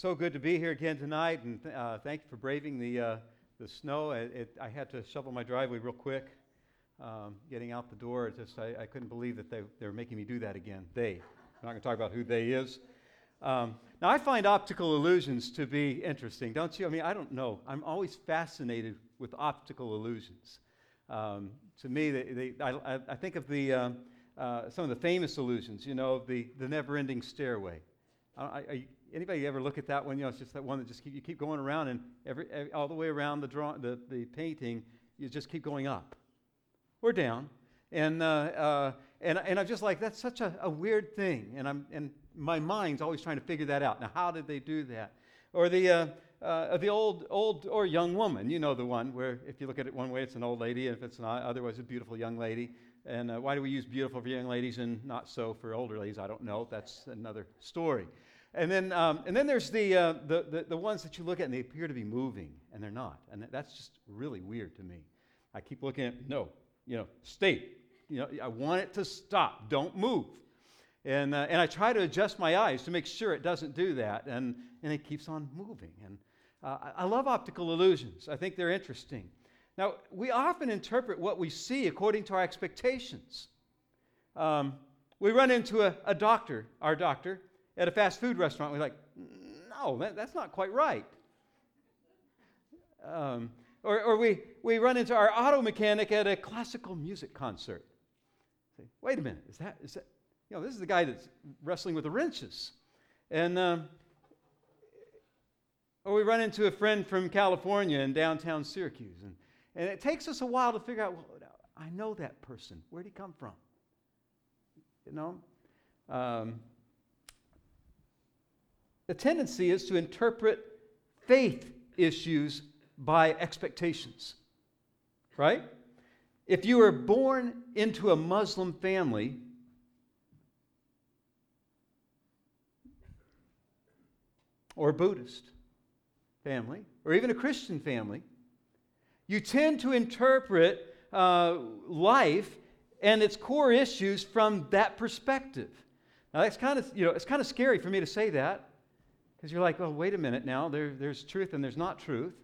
so good to be here again tonight, and uh, thank you for braving the, uh, the snow. It, it, I had to shovel my driveway real quick, um, getting out the door. It just I, I, couldn't believe that they, they were making me do that again. They. I'm not going to talk about who they is. Um, now, I find optical illusions to be interesting, don't you? I mean, I don't know. I'm always fascinated with optical illusions. Um, to me, they, they, I, I, think of the, uh, uh, some of the famous illusions, you know, the, the never ending stairway. I, I, anybody ever look at that one? You know, it's just that one that just keep, you keep going around, and every, every all the way around the, draw, the, the painting, you just keep going up or down. And, uh, uh, and, and I'm just like, that's such a, a weird thing. And, I'm, and my mind's always trying to figure that out. Now, how did they do that? Or the, uh, uh, the old, old or young woman, you know the one where if you look at it one way, it's an old lady, and if it's not, otherwise, a beautiful young lady. And uh, why do we use beautiful for young ladies and not so for older ladies? I don't know. That's another story. And then, um, and then there's the, uh, the, the, the, ones that you look at and they appear to be moving, and they're not. And that's just really weird to me. I keep looking at, no, you know, stay. You know, I want it to stop. Don't move. And, uh, and I try to adjust my eyes to make sure it doesn't do that, and, and it keeps on moving. And uh, I love optical illusions, I think they're interesting. Now, we often interpret what we see according to our expectations. Um, we run into a, a doctor, our doctor, at a fast food restaurant. We're like, no, that, that's not quite right. Um, or, or we, we run into our auto mechanic at a classical music concert. Say, wait a minute, is that, is that, you know, this is the guy that's wrestling with the wrenches. And, um, or we run into a friend from California in downtown Syracuse. And, and it takes us a while to figure out, well, I know that person. Where'd he come from? You know? Um, the tendency is to interpret faith issues by expectations, right? If you were born into a Muslim family, or Buddhist family, or even a Christian family, you tend to interpret uh, life and its core issues from that perspective. Now, that's kind of, you know, it's kind of scary for me to say that because you're like, oh, wait a minute now, there, there's truth and there's not truth.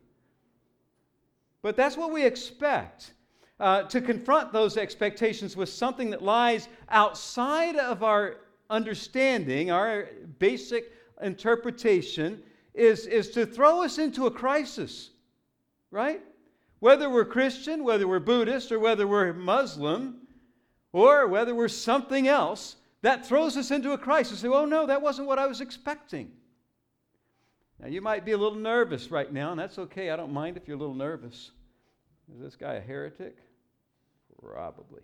But that's what we expect. Uh, to confront those expectations with something that lies outside of our understanding, our basic interpretation, is, is to throw us into a crisis, right? Whether we're Christian, whether we're Buddhist, or whether we're Muslim, or whether we're something else, that throws us into a crisis. Say, oh no, that wasn't what I was expecting. Now, you might be a little nervous right now, and that's okay. I don't mind if you're a little nervous. Is this guy a heretic? Probably.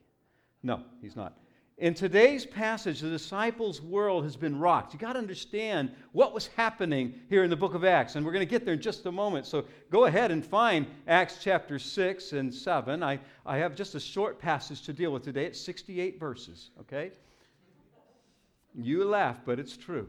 No, he's not. In today's passage, the disciples' world has been rocked. You got to understand what was happening here in the book of Acts, and we're going to get there in just a moment. So go ahead and find Acts chapter 6 and 7. I, I have just a short passage to deal with today. It's 68 verses, okay? You laugh, but it's true.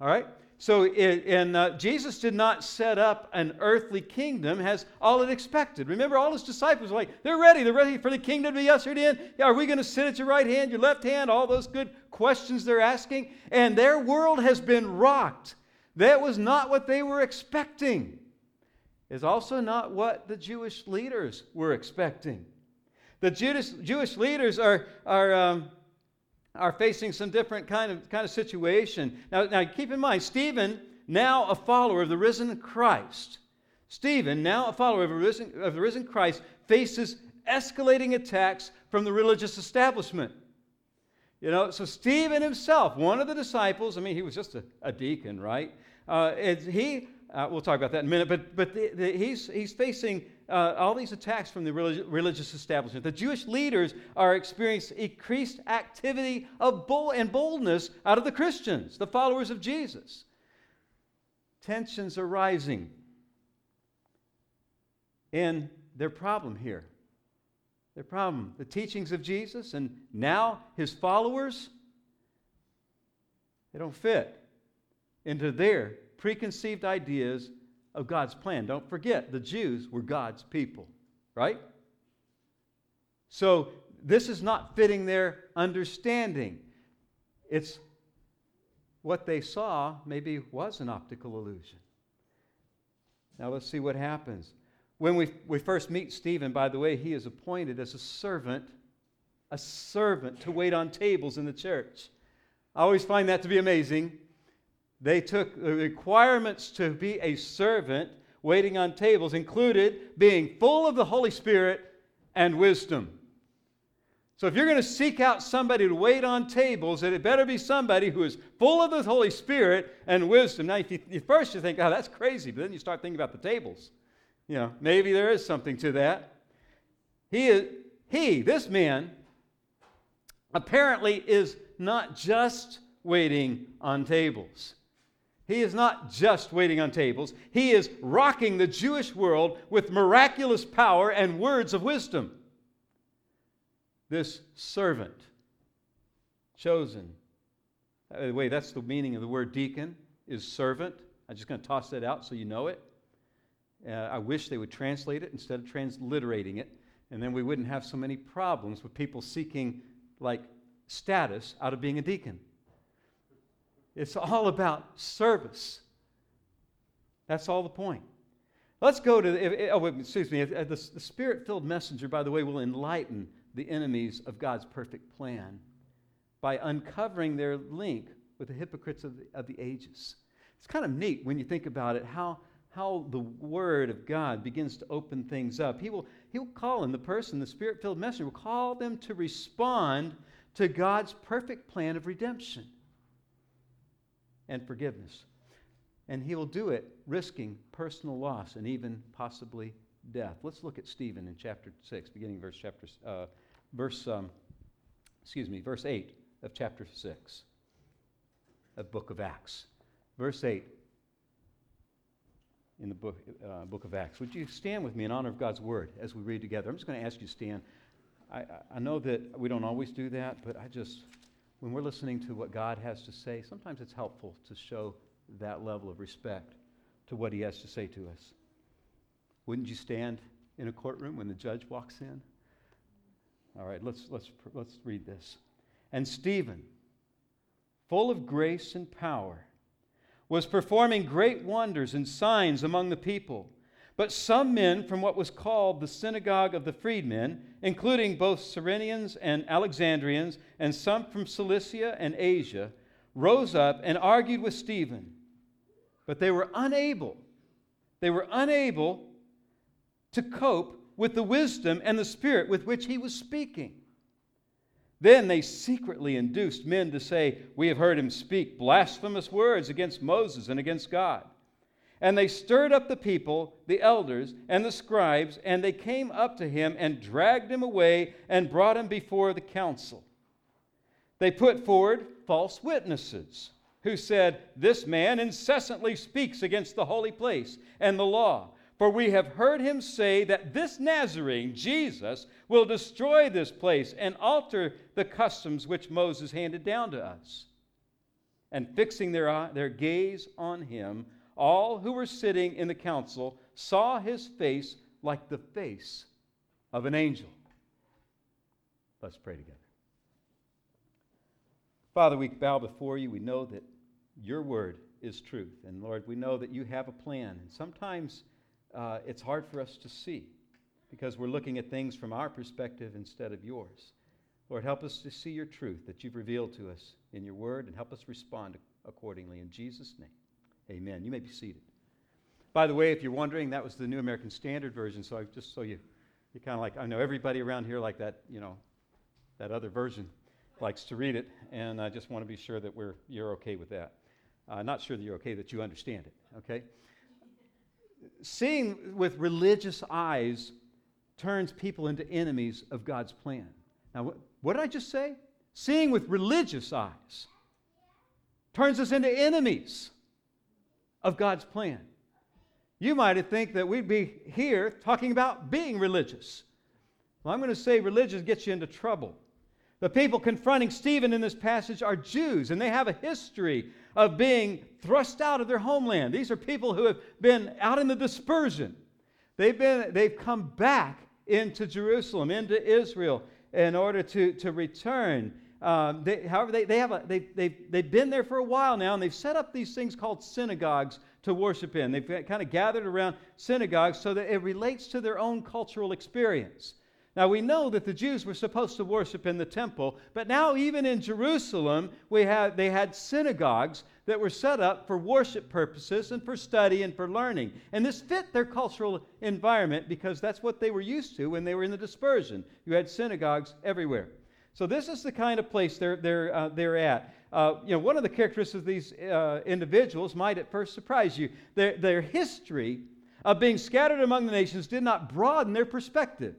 All right? So, it, and uh, Jesus did not set up an earthly kingdom as all it expected. Remember, all his disciples were like, they're ready. They're ready for the kingdom to be ushered in. Are we going to sit at your right hand, your left hand? All those good questions they're asking. And their world has been rocked. That was not what they were expecting. It's also not what the Jewish leaders were expecting. The Jewish, Jewish leaders are, are um, are facing some different kind of, kind of situation. Now, now, keep in mind, Stephen, now a follower of the risen Christ, Stephen, now a follower of, a risen, of the risen Christ, faces escalating attacks from the religious establishment. You know, so Stephen himself, one of the disciples, I mean, he was just a, a deacon, right? Uh, he, uh, we'll talk about that in a minute, but, but the, the, he's, he's facing uh, all these attacks from the relig- religious establishment. The Jewish leaders are experiencing increased activity of bull and boldness out of the Christians, the followers of Jesus. Tensions are rising. And their problem here, their problem, the teachings of Jesus and now his followers, they don't fit into their preconceived ideas of God's plan. Don't forget, the Jews were God's people, right? So this is not fitting their understanding. It's what they saw maybe was an optical illusion. Now let's see what happens. When we, we first meet Stephen, by the way, he is appointed as a servant, a servant to wait on tables in the church. I always find that to be amazing. They took the requirements to be a servant waiting on tables, included being full of the Holy Spirit and wisdom. So if you're going to seek out somebody to wait on tables, it better be somebody who is full of the Holy Spirit and wisdom. Now, you, first you think, oh, that's crazy, but then you start thinking about the tables. You know, maybe there is something to that. He, is, he this man, apparently is not just waiting on tables. He is not just waiting on tables, he is rocking the Jewish world with miraculous power and words of wisdom. This servant, chosen. By the way, that's the meaning of the word deacon, is servant. I'm just going to toss that out so you know it. Uh, I wish they would translate it instead of transliterating it, and then we wouldn't have so many problems with people seeking like status out of being a deacon. It's all about service. That's all the point. Let's go to, oh, excuse me, the, the spirit filled messenger, by the way, will enlighten the enemies of God's perfect plan by uncovering their link with the hypocrites of the, of the ages. It's kind of neat when you think about it how, how the Word of God begins to open things up. He will, he will call in the person, the spirit filled messenger, will call them to respond to God's perfect plan of redemption and forgiveness. And he will do it risking personal loss and even possibly death. Let's look at Stephen in chapter 6, beginning verse chapter uh, verse um, excuse me, verse 8 of chapter 6 of book of Acts. Verse 8 in the book, uh, book of Acts. Would you stand with me in honor of God's word as we read together? I'm just going to ask you to stand. I, I know that we don't always do that, but I just, when we're listening to what God has to say, sometimes it's helpful to show that level of respect to what He has to say to us. Wouldn't you stand in a courtroom when the judge walks in? All right, let's, let's, let's read this. And Stephen, full of grace and power, was performing great wonders and signs among the people. But some men from what was called the synagogue of the freedmen, including both Cyrenians and Alexandrians, and some from Cilicia and Asia, rose up and argued with Stephen. But they were unable, they were unable to cope with the wisdom and the spirit with which he was speaking. Then they secretly induced men to say, We have heard him speak blasphemous words against Moses and against God. And they stirred up the people, the elders, and the scribes, and they came up to him and dragged him away and brought him before the council. They put forward false witnesses who said, This man incessantly speaks against the holy place and the law. For we have heard him say that this Nazarene, Jesus, will destroy this place and alter the customs which Moses handed down to us. And fixing their, their gaze on him, all who were sitting in the council saw his face like the face of an angel. Let's pray together. Father, we bow before you. We know that your word is truth. And Lord, we know that you have a plan. And sometimes uh, it's hard for us to see because we're looking at things from our perspective instead of yours. Lord, help us to see your truth that you've revealed to us in your word and help us respond accordingly. In Jesus' name. Amen. You may be seated. By the way, if you're wondering, that was the New American Standard Version. So I, just so you, you kind of like, I know everybody around here like that, you know, that other version likes to read it, and I just want to be sure that we're, you're okay with that. Uh, not sure that you're okay that you understand it, okay? Seeing with religious eyes turns people into enemies of God's plan. Now, what, what did I just say? Seeing with religious eyes turns us into enemies of God's plan. You might think that we'd be here talking about being religious. Well, I'm going to say religion gets you into trouble. The people confronting Stephen in this passage are Jews, and they have a history of being thrust out of their homeland. These are people who have been out in the dispersion. They've, been, they've come back into Jerusalem, into Israel, in order to, to return Um, they, however, they, they have a, they, they've, they've been there for a while now, and they've set up these things called synagogues to worship in. They've kind of gathered around synagogues so that it relates to their own cultural experience. Now, we know that the Jews were supposed to worship in the temple, but now, even in Jerusalem, we have, they had synagogues that were set up for worship purposes and for study and for learning. And this fit their cultural environment because that's what they were used to when they were in the dispersion. You had synagogues everywhere. So, this is the kind of place they're, they're, uh, they're at. Uh, you know, one of the characteristics of these uh, individuals might at first surprise you. Their, their history of being scattered among the nations did not broaden their perspective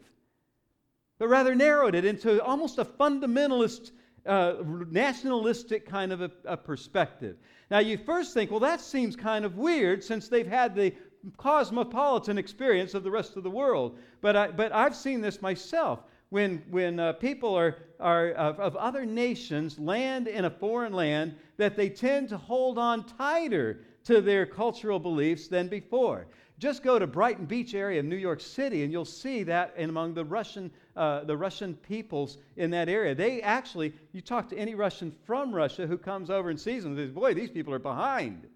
but rather narrowed it into almost a fundamentalist, uh, nationalistic kind of a, a perspective. Now, you first think, well, that seems kind of weird since they've had the cosmopolitan experience of the rest of the world. But, I, but I've seen this myself. When, when uh, people are, are of, of other nations land in a foreign land, that they tend to hold on tighter to their cultural beliefs than before. Just go to Brighton Beach area of New York City, and you'll see that among the Russian, uh, the Russian peoples in that area. They actually, you talk to any Russian from Russia who comes over and sees them, says, boy, these people are behind.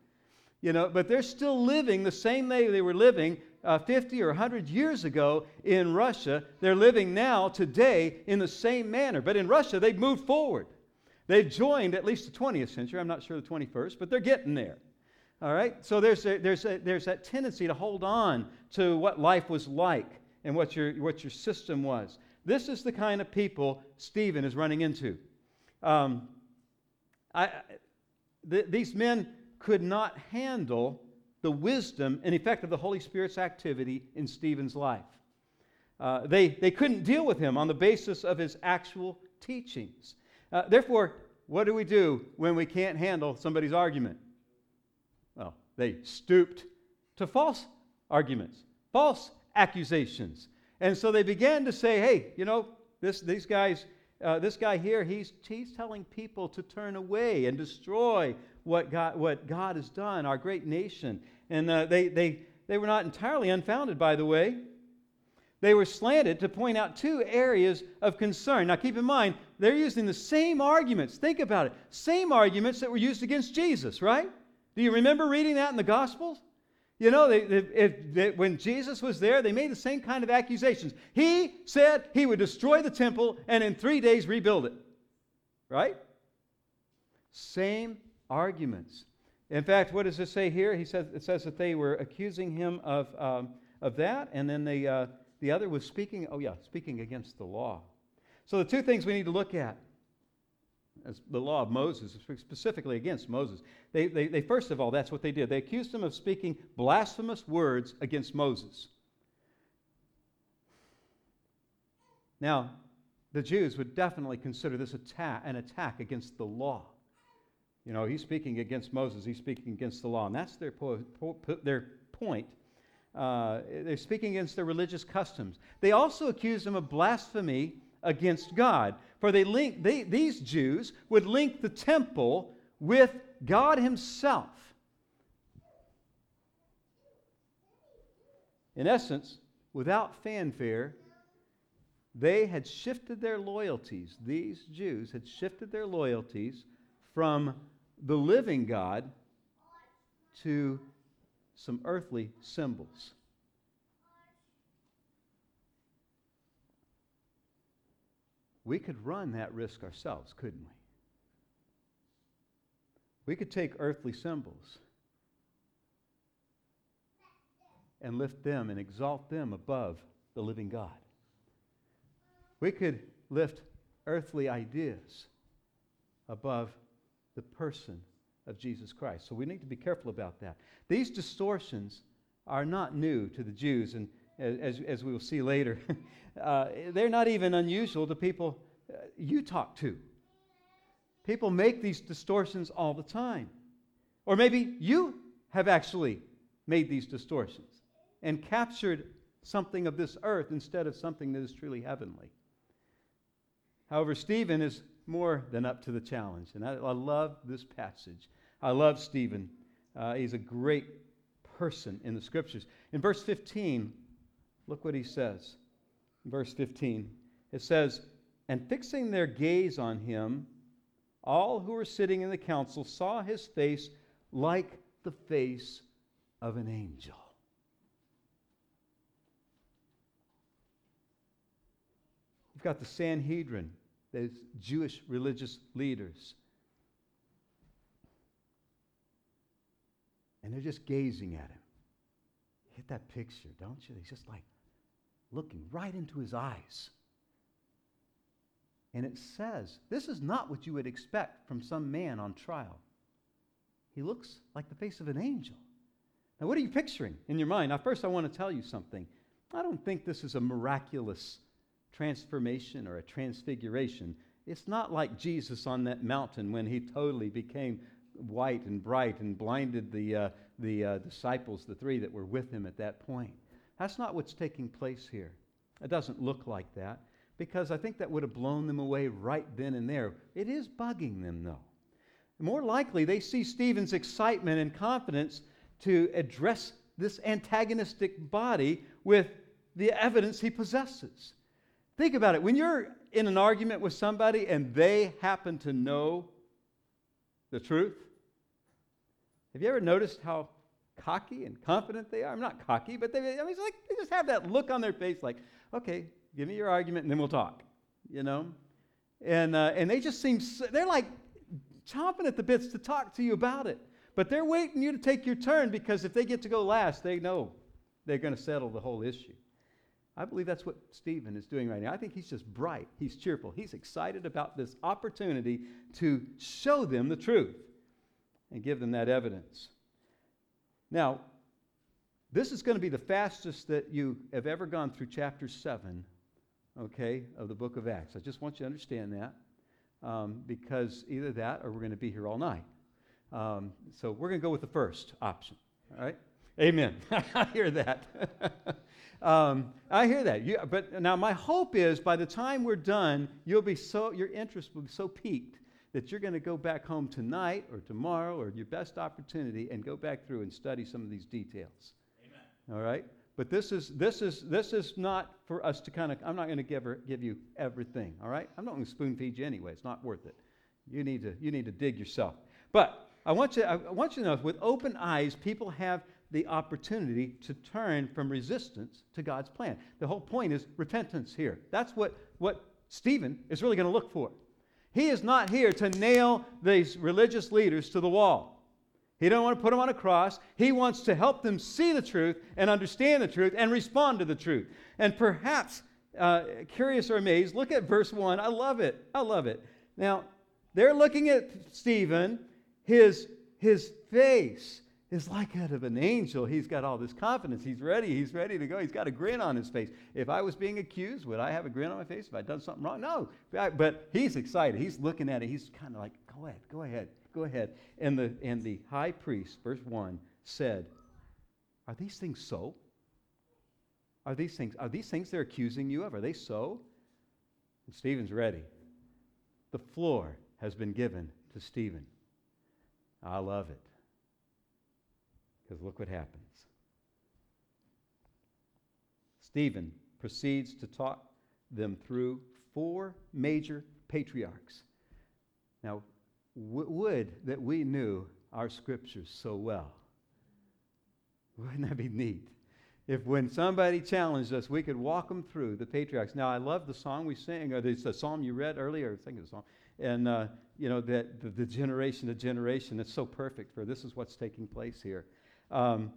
You know, but they're still living the same way they were living uh, 50 or 100 years ago in Russia. They're living now, today, in the same manner. But in Russia, they've moved forward. They've joined at least the 20th century. I'm not sure the 21st, but they're getting there. All right? So there's, a, there's, a, there's that tendency to hold on to what life was like and what your, what your system was. This is the kind of people Stephen is running into. Um, I, th- these men could not handle the wisdom and effect of the Holy Spirit's activity in Stephen's life. Uh, they, they couldn't deal with him on the basis of his actual teachings. Uh, therefore, what do we do when we can't handle somebody's argument? Well, they stooped to false arguments, false accusations. And so they began to say, hey, you know, this, these guys, uh, this guy here, he's, he's telling people to turn away and destroy what God, what God has done, our great nation. And uh, they, they, they were not entirely unfounded, by the way. They were slanted to point out two areas of concern. Now, keep in mind, they're using the same arguments. Think about it. Same arguments that were used against Jesus, right? Do you remember reading that in the Gospels? You know, they, they, they, when Jesus was there, they made the same kind of accusations. He said he would destroy the temple and in three days rebuild it. Right? Same arguments. In fact, what does it say here? He says, it says that they were accusing him of, um, of that, and then the, uh, the other was speaking, oh yeah, speaking against the law. So the two things we need to look at as the law of Moses, specifically against Moses. They, they, they, first of all, that's what they did. They accused him of speaking blasphemous words against Moses. Now, the Jews would definitely consider this attack, an attack against the law. You know, he's speaking against Moses, he's speaking against the law, and that's their, po- po- their point. Uh, they're speaking against their religious customs. They also accuse him of blasphemy against God. For they link, they, these Jews would link the temple with God Himself. In essence, without fanfare, they had shifted their loyalties. These Jews had shifted their loyalties from the living God to some earthly symbols. We could run that risk ourselves, couldn't we? We could take earthly symbols and lift them and exalt them above the living God. We could lift earthly ideas above the person of Jesus Christ. So we need to be careful about that. These distortions are not new to the Jews, and as, as we will see later, uh, they're not even unusual to people uh, you talk to. People make these distortions all the time. Or maybe you have actually made these distortions and captured something of this earth instead of something that is truly heavenly. However, Stephen is more than up to the challenge. And I, I love this passage. I love Stephen. Uh, he's a great person in the scriptures. In verse 15, look what he says. In verse 15, it says, And fixing their gaze on him, all who were sitting in the council saw his face like the face of an angel. We've got the Sanhedrin, those Jewish religious leaders. And they're just gazing at him. Get that picture, don't you? He's just like looking right into his eyes. And it says, this is not what you would expect from some man on trial. He looks like the face of an angel. Now, what are you picturing in your mind? Now, first, I want to tell you something. I don't think this is a miraculous transformation or a transfiguration. It's not like Jesus on that mountain when he totally became white and bright and blinded the, uh, the uh, disciples, the three that were with him at that point. That's not what's taking place here. It doesn't look like that because I think that would have blown them away right then and there. It is bugging them, though. More likely, they see Stephen's excitement and confidence to address this antagonistic body with the evidence he possesses. Think about it. When you're in an argument with somebody and they happen to know the truth, have you ever noticed how cocky and confident they are? I'm not cocky, but they, I mean, it's like they just have that look on their face like, okay, give me your argument and then we'll talk, you know? And, uh, and they just seem, they're like chomping at the bits to talk to you about it. But they're waiting you to take your turn because if they get to go last, they know they're going to settle the whole issue. I believe that's what Stephen is doing right now. I think he's just bright. He's cheerful. He's excited about this opportunity to show them the truth and give them that evidence. Now, this is going to be the fastest that you have ever gone through chapter 7, okay, of the book of Acts. I just want you to understand that um, because either that or we're going to be here all night. Um, so we're going to go with the first option, all right? Amen. I hear that. um, I hear that. You, but now my hope is by the time we're done, you'll be so your interest will be so piqued that you're going to go back home tonight or tomorrow or your best opportunity and go back through and study some of these details. Amen. All right. But this is this is this is not for us to kind of. I'm not going to give her, give you everything. All right. I'm not going to spoon feed you anyway. It's not worth it. You need to you need to dig yourself. But I want you I want you to know with open eyes, people have the opportunity to turn from resistance to God's plan. The whole point is repentance here. That's what, what Stephen is really going to look for. He is not here to nail these religious leaders to the wall. He don't want to put them on a cross. He wants to help them see the truth and understand the truth and respond to the truth. And perhaps, uh, curious or amazed, look at verse 1. I love it. I love it. Now, they're looking at Stephen, his, his face is like that of an angel. He's got all this confidence. He's ready. He's ready to go. He's got a grin on his face. If I was being accused, would I have a grin on my face if I'd done something wrong? No. But he's excited. He's looking at it. He's kind of like, go ahead, go ahead, go ahead. And the, and the high priest, verse 1, said, Are these things so? Are these things, are these things they're accusing you of? Are they so? And Stephen's ready. The floor has been given to Stephen. I love it. Because look what happens. Stephen proceeds to talk them through four major patriarchs. Now, w- would that we knew our scriptures so well. Wouldn't that be neat? If when somebody challenged us, we could walk them through the patriarchs. Now, I love the song we sang, or the psalm you read earlier, I think the song, and uh, you know that the, the generation to generation. It's so perfect for this is what's taking place here. Um,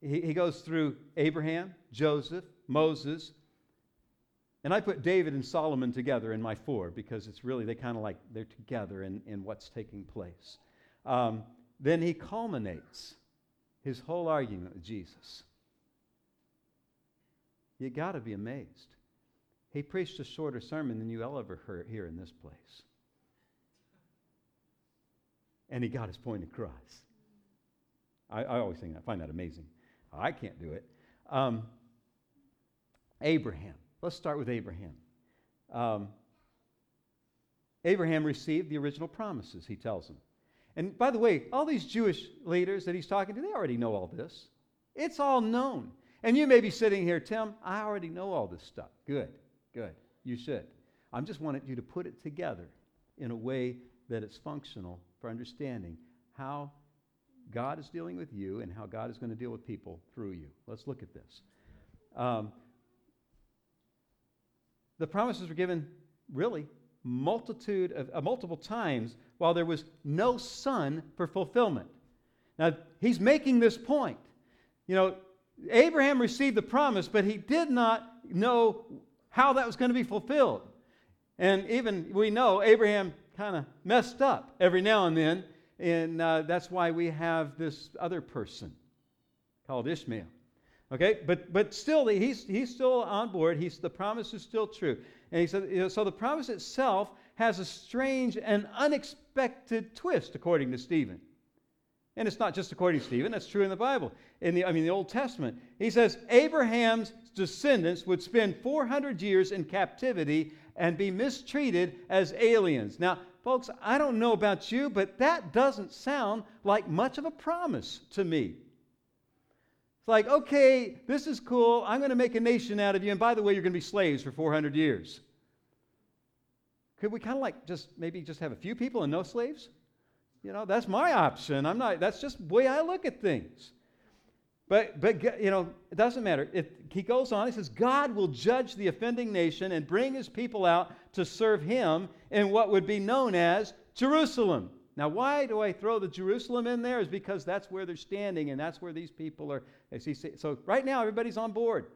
he, he goes through Abraham, Joseph, Moses, and I put David and Solomon together in my four because it's really, they kind of like, they're together in, in what's taking place. Um, then he culminates his whole argument with Jesus. You got to be amazed. He preached a shorter sermon than you ever heard here in this place. And he got his point across. I, I always think I find that amazing. I can't do it. Um, Abraham. Let's start with Abraham. Um, Abraham received the original promises, he tells them. And by the way, all these Jewish leaders that he's talking to, they already know all this. It's all known. And you may be sitting here, Tim, I already know all this stuff. Good, good. You should. I'm just wanting you to put it together in a way that it's functional for understanding how God is dealing with you and how God is going to deal with people through you. Let's look at this. Um, the promises were given really multitude of uh, multiple times while there was no son for fulfillment. Now he's making this point. You know, Abraham received the promise, but he did not know how that was going to be fulfilled. And even we know Abraham kind of messed up every now and then, and uh, that's why we have this other person called Ishmael. Okay, but but still, he's he's still on board. He's the promise is still true, and he said, you know, so the promise itself has a strange and unexpected twist, according to Stephen. And it's not just according to Stephen, that's true in the Bible. In the, I mean, the Old Testament. He says Abraham's descendants would spend 400 years in captivity and be mistreated as aliens. Now, folks, I don't know about you, but that doesn't sound like much of a promise to me. It's like, okay, this is cool. I'm going to make a nation out of you. And by the way, you're going to be slaves for 400 years. Could we kind of like just maybe just have a few people and no slaves? You know, that's my option. I'm not, that's just the way I look at things. But, but you know, it doesn't matter. He goes on, he says, God will judge the offending nation and bring his people out to serve him in what would be known as Jerusalem. Now, why do I throw the Jerusalem in there? Is because that's where they're standing and that's where these people are. So right now, everybody's on board.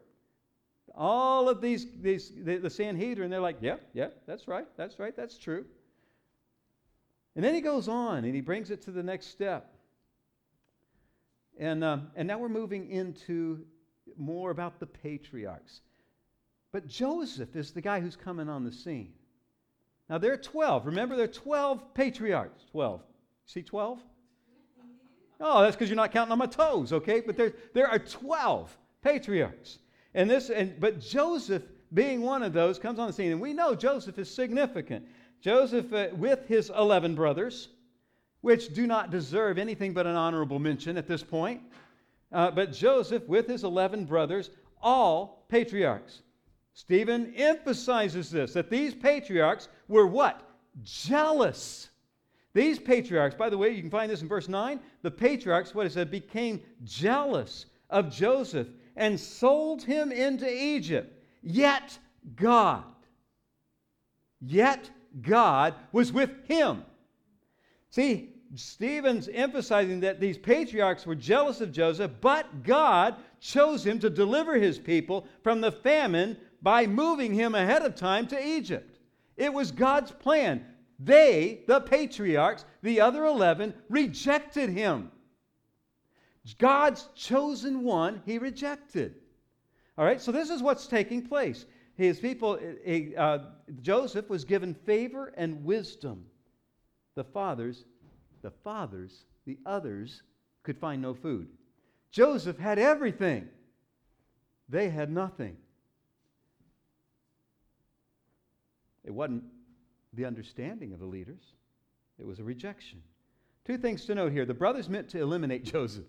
All of these, these the, the Sanhedrin, they're like, yeah, yeah, that's right, that's right, that's true. And then he goes on and he brings it to the next step. And, um, and now we're moving into more about the patriarchs. But Joseph is the guy who's coming on the scene. Now there are 12. Remember, there are 12 patriarchs. 12. See 12? Oh, that's because you're not counting on my toes, okay? But there, there are 12 patriarchs. And this, and, but Joseph, being one of those, comes on the scene. And we know Joseph is significant. Joseph, uh, with his 11 brothers, which do not deserve anything but an honorable mention at this point, uh, but Joseph, with his 11 brothers, all patriarchs. Stephen emphasizes this that these patriarchs were what? Jealous. These patriarchs, by the way, you can find this in verse 9. The patriarchs, what it said, became jealous of Joseph and sold him into Egypt. Yet God, yet God was with him. See, Stephen's emphasizing that these patriarchs were jealous of Joseph, but God chose him to deliver his people from the famine by moving him ahead of time to Egypt. It was God's plan. They, the patriarchs, the other 11, rejected him. God's chosen one, he rejected. All right, so this is what's taking place. His people, he, uh, Joseph was given favor and wisdom. The fathers, the fathers, the others could find no food. Joseph had everything. They had nothing. It wasn't the understanding of the leaders, it was a rejection. Two things to note here. The brothers meant to eliminate Joseph.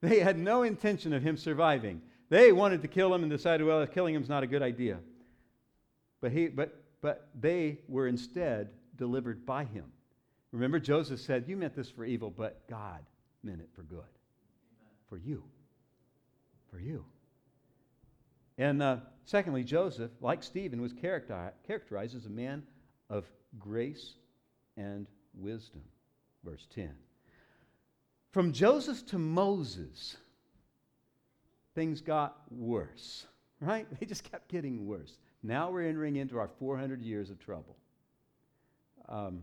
they had no intention of him surviving. They wanted to kill him and decided, well, killing him is not a good idea. But, he, but, but they were instead delivered by him. Remember, Joseph said, You meant this for evil, but God meant it for good. For you. For you. And uh, secondly, Joseph, like Stephen, was characterized as a man of grace and wisdom. Verse 10. From Joseph to Moses, things got worse, right? They just kept getting worse. Now we're entering into our 400 years of trouble. Um,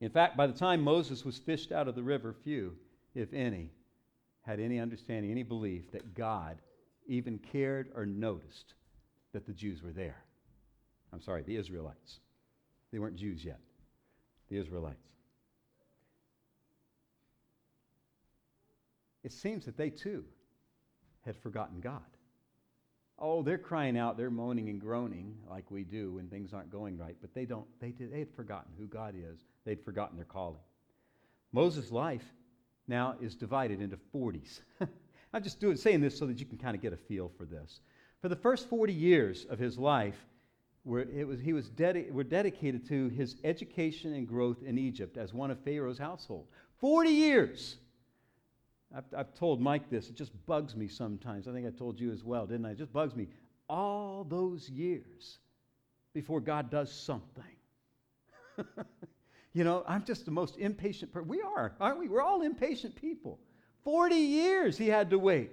in fact, by the time Moses was fished out of the river, few, if any, had any understanding, any belief that God even cared or noticed that the Jews were there. I'm sorry, the Israelites. They weren't Jews yet, the Israelites. It seems that they too had forgotten God. Oh, they're crying out, they're moaning and groaning like we do when things aren't going right, but they don't, they, did, they had forgotten who God is. They'd forgotten their calling. Moses' life now is divided into 40s. I'm just doing, saying this so that you can kind of get a feel for this. For the first 40 years of his life, were, it was, he was dedi- were dedicated to his education and growth in Egypt as one of Pharaoh's household. 40 years. I've, I've told Mike this. It just bugs me sometimes. I think I told you as well, didn't I? It just bugs me. All those years before God does something. you know, I'm just the most impatient person. We are, aren't we? We're all impatient people. 40 years he had to wait.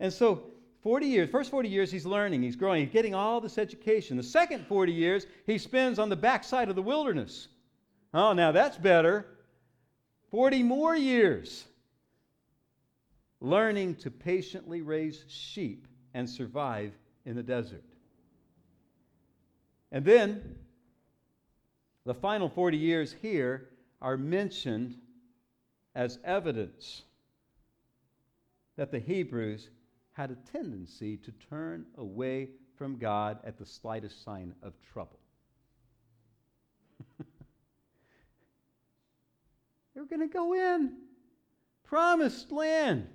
And so 40 years, first 40 years, he's learning, he's growing, he's getting all this education. The second 40 years, he spends on the backside of the wilderness. Oh, now that's better. 40 more years learning to patiently raise sheep and survive in the desert. And then the final 40 years here are mentioned as evidence that the Hebrews had a tendency to turn away from God at the slightest sign of trouble. they were going to go in, promised land.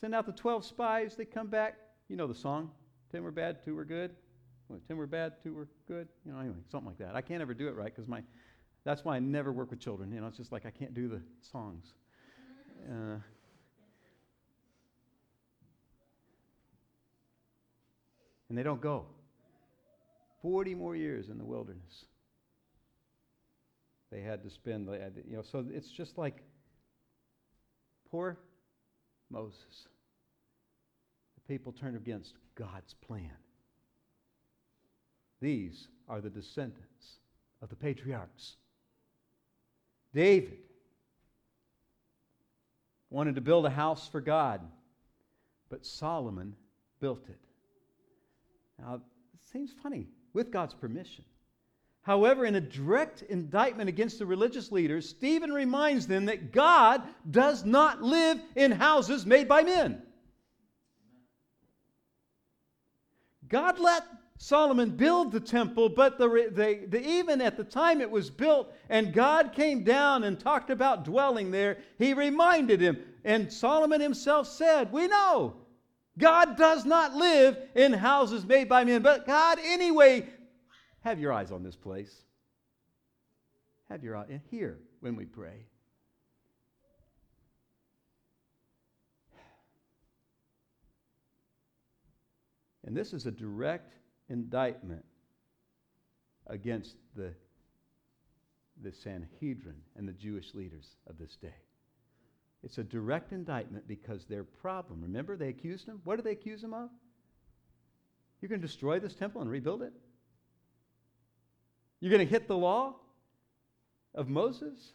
Send out the 12 spies, they come back. You know the song 10 were bad, 2 were good. Well, 10 were bad, 2 were good. You know, anyway, something like that. I can't ever do it right because my, that's why I never work with children. You know, it's just like I can't do the songs. Uh, and they don't go. 40 more years in the wilderness. They had to spend, you know, so it's just like poor Moses. The people turned against God's plan. These are the descendants of the patriarchs. David wanted to build a house for God, but Solomon built it. Now, it seems funny, with God's permission. However, in a direct indictment against the religious leaders, Stephen reminds them that God does not live in houses made by men. God let Solomon build the temple, but the, the, even at the time it was built and God came down and talked about dwelling there, he reminded him. And Solomon himself said, We know God does not live in houses made by men, but God, anyway, have your eyes on this place. Have your eye here when we pray. And this is a direct indictment against the, the Sanhedrin and the Jewish leaders of this day. It's a direct indictment because their problem, remember, they accused him? What did they accuse him of? You're going to destroy this temple and rebuild it? You're going to hit the law of Moses?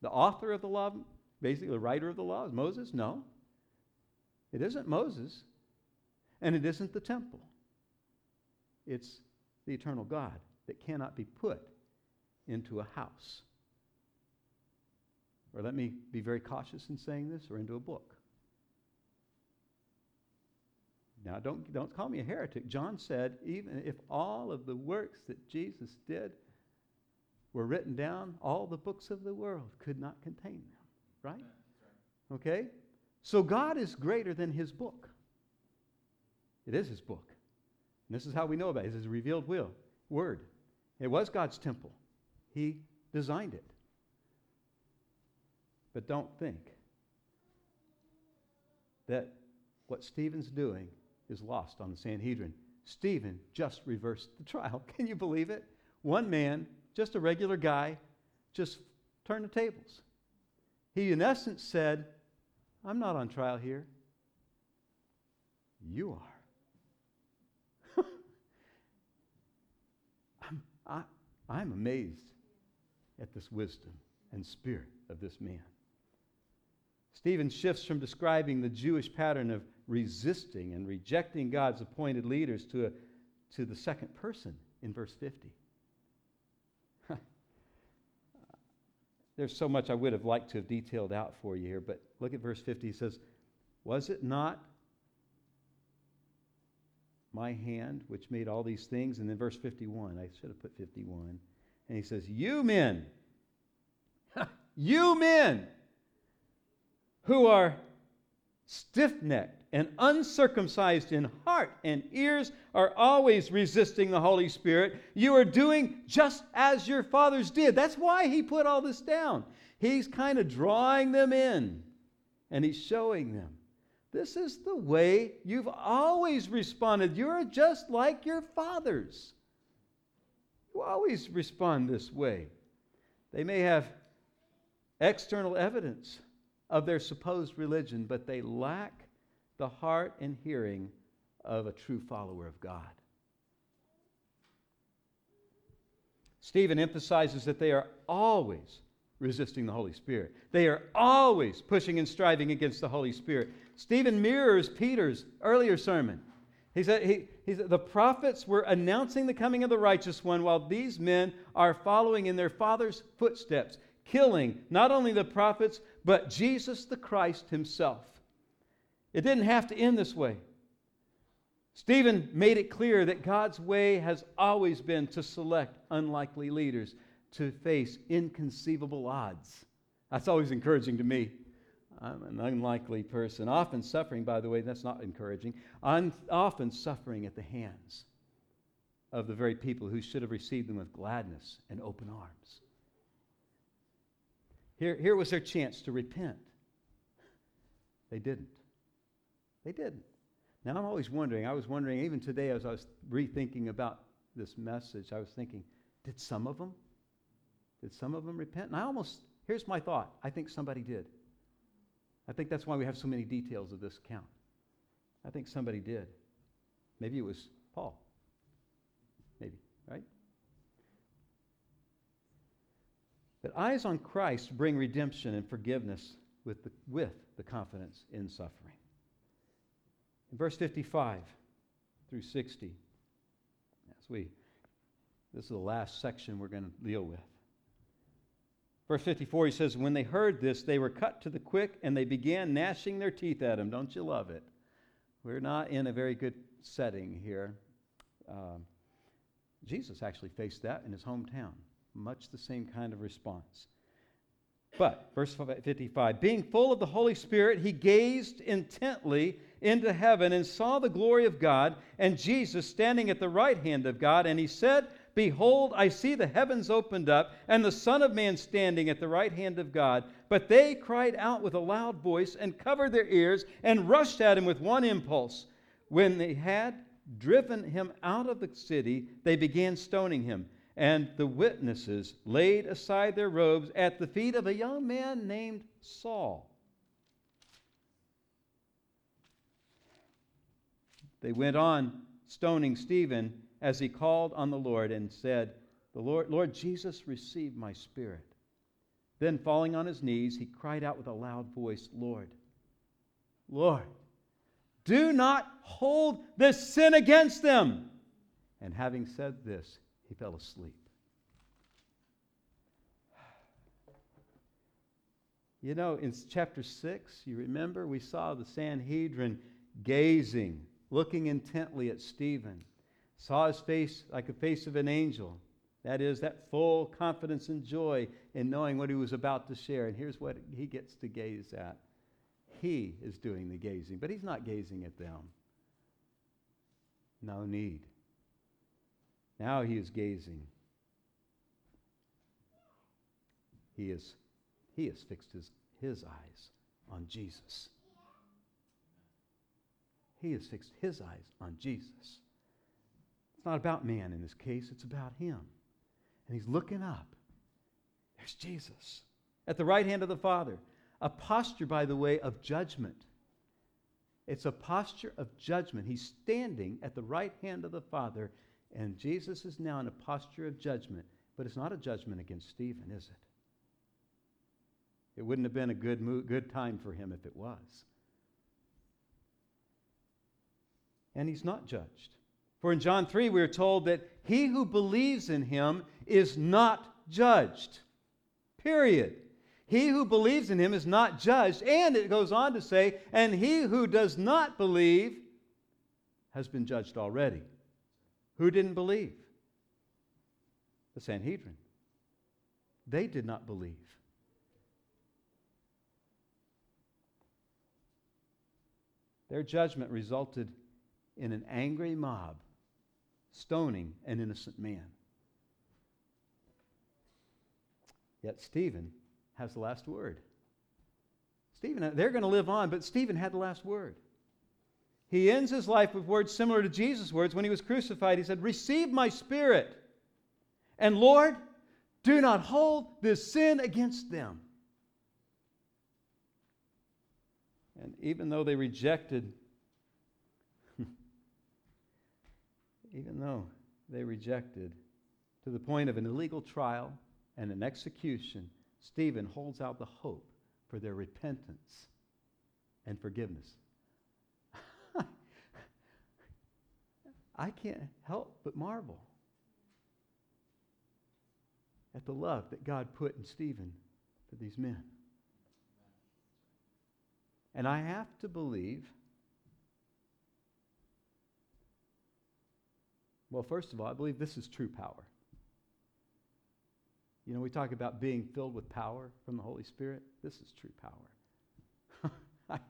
The author of the law, basically the writer of the law, is Moses? No. It isn't Moses, and it isn't the temple. It's the eternal God that cannot be put into a house or let me be very cautious in saying this, or into a book. Now, don't, don't call me a heretic. John said, even if all of the works that Jesus did were written down, all the books of the world could not contain them. Right? Okay? So God is greater than his book. It is his book. And this is how we know about it. It's his revealed will, word. It was God's temple. He designed it. But don't think that what Stephen's doing is lost on the Sanhedrin. Stephen just reversed the trial. Can you believe it? One man, just a regular guy, just turned the tables. He, in essence, said, I'm not on trial here. You are. I'm, I, I'm amazed at this wisdom and spirit of this man. Stephen shifts from describing the Jewish pattern of resisting and rejecting God's appointed leaders to, a, to the second person in verse 50. There's so much I would have liked to have detailed out for you here, but look at verse 50. He says, Was it not my hand which made all these things? And then verse 51, I should have put 51. And he says, You men, you men, who are stiff necked and uncircumcised in heart and ears are always resisting the Holy Spirit, you are doing just as your fathers did. That's why he put all this down. He's kind of drawing them in and he's showing them this is the way you've always responded. You're just like your fathers. You always respond this way. They may have external evidence of their supposed religion, but they lack the heart and hearing of a true follower of God. Stephen emphasizes that they are always resisting the Holy Spirit. They are always pushing and striving against the Holy Spirit. Stephen mirrors Peter's earlier sermon. He said, he, he said, The prophets were announcing the coming of the righteous one while these men are following in their father's footsteps, killing not only the prophets, but Jesus the Christ himself. It didn't have to end this way. Stephen made it clear that God's way has always been to select unlikely leaders to face inconceivable odds. That's always encouraging to me. I'm an unlikely person, often suffering, by the way, that's not encouraging. I'm often suffering at the hands of the very people who should have received them with gladness and open arms. Here, here was their chance to repent. They didn't. They didn't. Now, I'm always wondering, I was wondering, even today as I was rethinking about this message, I was thinking, did some of them? Did some of them repent? And I almost, here's my thought I think somebody did. I think that's why we have so many details of this account. I think somebody did. Maybe it was Paul. Maybe, right? But eyes on Christ bring redemption and forgiveness with the, with the confidence in suffering. In verse 55 through 60, as we, this is the last section we're going to deal with. Verse 54, he says, When they heard this, they were cut to the quick and they began gnashing their teeth at him. Don't you love it? We're not in a very good setting here. Um, Jesus actually faced that in his hometown. Much the same kind of response. But, verse 55, being full of the Holy Spirit, he gazed intently into heaven and saw the glory of God and Jesus standing at the right hand of God. And he said, Behold, I see the heavens opened up, and the Son of Man standing at the right hand of God. But they cried out with a loud voice, and covered their ears, and rushed at him with one impulse. When they had driven him out of the city, they began stoning him. And the witnesses laid aside their robes at the feet of a young man named Saul. They went on stoning Stephen as he called on the Lord and said, the Lord, Lord Jesus, receive my spirit. Then, falling on his knees, he cried out with a loud voice, Lord, Lord, do not hold this sin against them. And having said this, he fell asleep. You know, in chapter 6, you remember we saw the Sanhedrin gazing, looking intently at Stephen saw his face like the face of an angel. That is, that full confidence and joy in knowing what he was about to share. And here's what he gets to gaze at he is doing the gazing, but he's not gazing at them. No need. Now he is gazing. He is he has fixed his, his eyes on Jesus. He has fixed his eyes on Jesus. It's not about man in this case, it's about him. And he's looking up. There's Jesus at the right hand of the Father. A posture, by the way, of judgment. It's a posture of judgment. He's standing at the right hand of the Father, and Jesus is now in a posture of judgment. But it's not a judgment against Stephen, is it? It wouldn't have been a good, mo- good time for him if it was. And he's not judged. For in John 3, we are told that he who believes in him is not judged. Period. He who believes in him is not judged. And it goes on to say, and he who does not believe has been judged already. Who didn't believe? The Sanhedrin. They did not believe. Their judgment resulted in an angry mob stoning an innocent man. Yet Stephen has the last word. Stephen, they're going to live on, but Stephen had the last word. He ends his life with words similar to Jesus' words when he was crucified. He said, Receive my spirit. And Lord, do not hold this sin against them. And even though they rejected, even though they rejected to the point of an illegal trial and an execution, Stephen holds out the hope for their repentance and forgiveness. I can't help but marvel at the love that God put in Stephen for these men. And I have to believe, well, first of all, I believe this is true power. You know, we talk about being filled with power from the Holy Spirit. This is true power.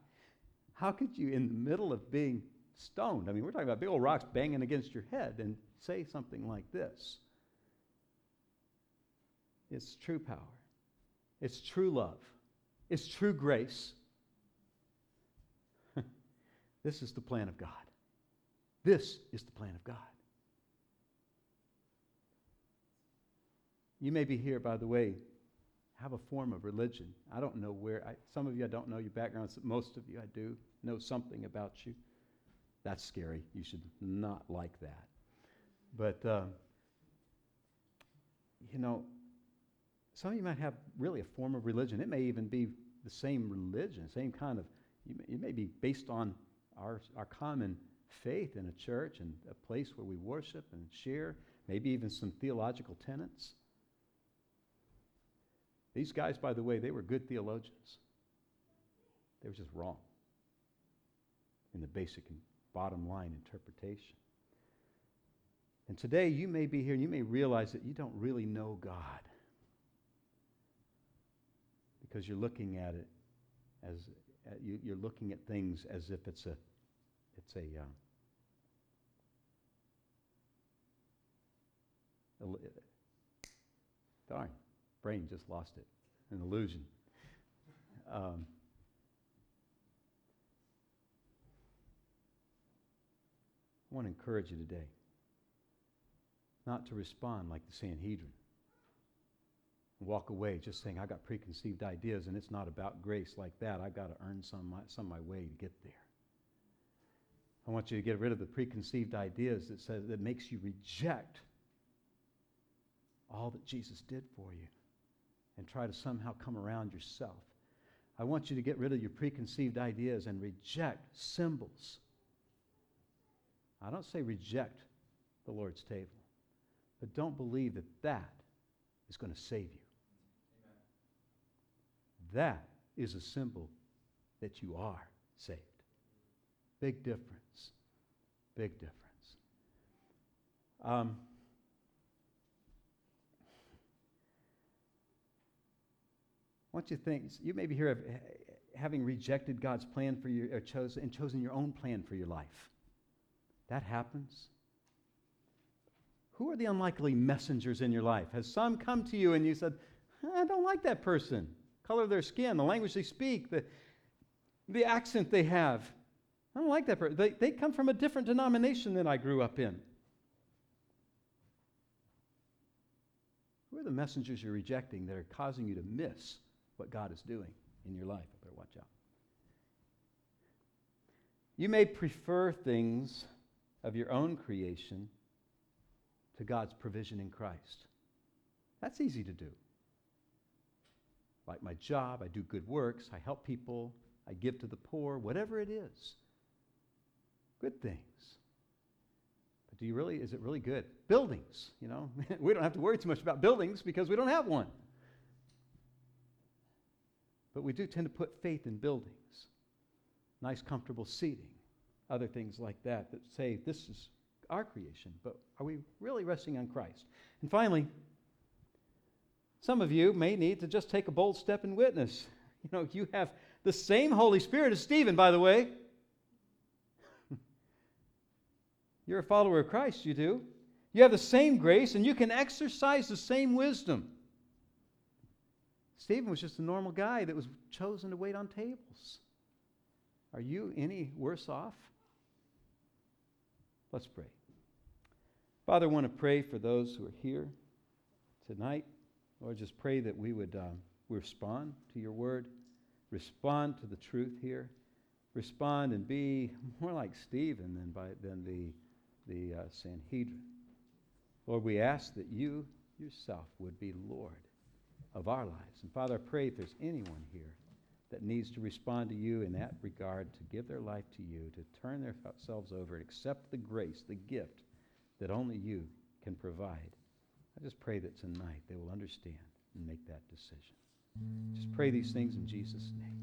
How could you, in the middle of being stoned, I mean, we're talking about big old rocks banging against your head, and say something like this? It's true power, it's true love, it's true grace. this is the plan of God. This is the plan of God. You may be here, by the way, have a form of religion. I don't know where. I, some of you, I don't know your backgrounds. Most of you, I do know something about you. That's scary. You should not like that. But, uh, you know, some of you might have really a form of religion. It may even be the same religion, same kind of, you may, it may be based on our, our common faith in a church and a place where we worship and share, maybe even some theological tenets. These guys, by the way, they were good theologians. They were just wrong in the basic and bottom line interpretation. And today you may be here and you may realize that you don't really know God because you're looking at it as uh, you, are looking at things as if it's a it's a, uh, a darn brain just lost it. An illusion. Um, I want to encourage you today not to respond like the Sanhedrin. Walk away just saying, I got preconceived ideas and it's not about grace like that. I've got to earn some, my, some my way to get there. I want you to get rid of the preconceived ideas that says that makes you reject all that Jesus did for you and try to somehow come around yourself. I want you to get rid of your preconceived ideas and reject symbols. I don't say reject the Lord's table, but don't believe that that is going to save you. Amen. That is a symbol that you are saved. Big difference. Big difference. Um, want you to think, you may be here of eh, eh, having rejected God's plan for you, or chosen, and chosen your own plan for your life. That happens. Who are the unlikely messengers in your life? Has some come to you and you said, I don't like that person? Color of their skin, the language they speak, the, the accent they have. I don't like that person. They, they come from a different denomination than I grew up in. Who are the messengers you're rejecting that are causing you to miss what God is doing in your life. I better watch out. You may prefer things of your own creation to God's provision in Christ. That's easy to do. Like my job, I do good works, I help people, I give to the poor, whatever it is. Good things. But do you really, is it really good? Buildings, you know, we don't have to worry too much about buildings because we don't have one. But we do tend to put faith in buildings, nice, comfortable seating, other things like that that say this is our creation. But are we really resting on Christ? And finally, some of you may need to just take a bold step and witness. You know, you have the same Holy Spirit as Stephen, by the way. You're a follower of Christ, you do. You have the same grace and you can exercise the same wisdom. Stephen was just a normal guy that was chosen to wait on tables. Are you any worse off? Let's pray. Father, I want to pray for those who are here tonight. Lord, just pray that we would um, respond to your word, respond to the truth here, respond and be more like Stephen than, by, than the, the uh, Sanhedrin. Lord, we ask that you yourself would be Lord of our lives. And Father, I pray if there's anyone here that needs to respond to you in that regard, to give their life to you, to turn themselves over and accept the grace, the gift that only you can provide. I just pray that tonight they will understand and make that decision. Just pray these things in Jesus' name.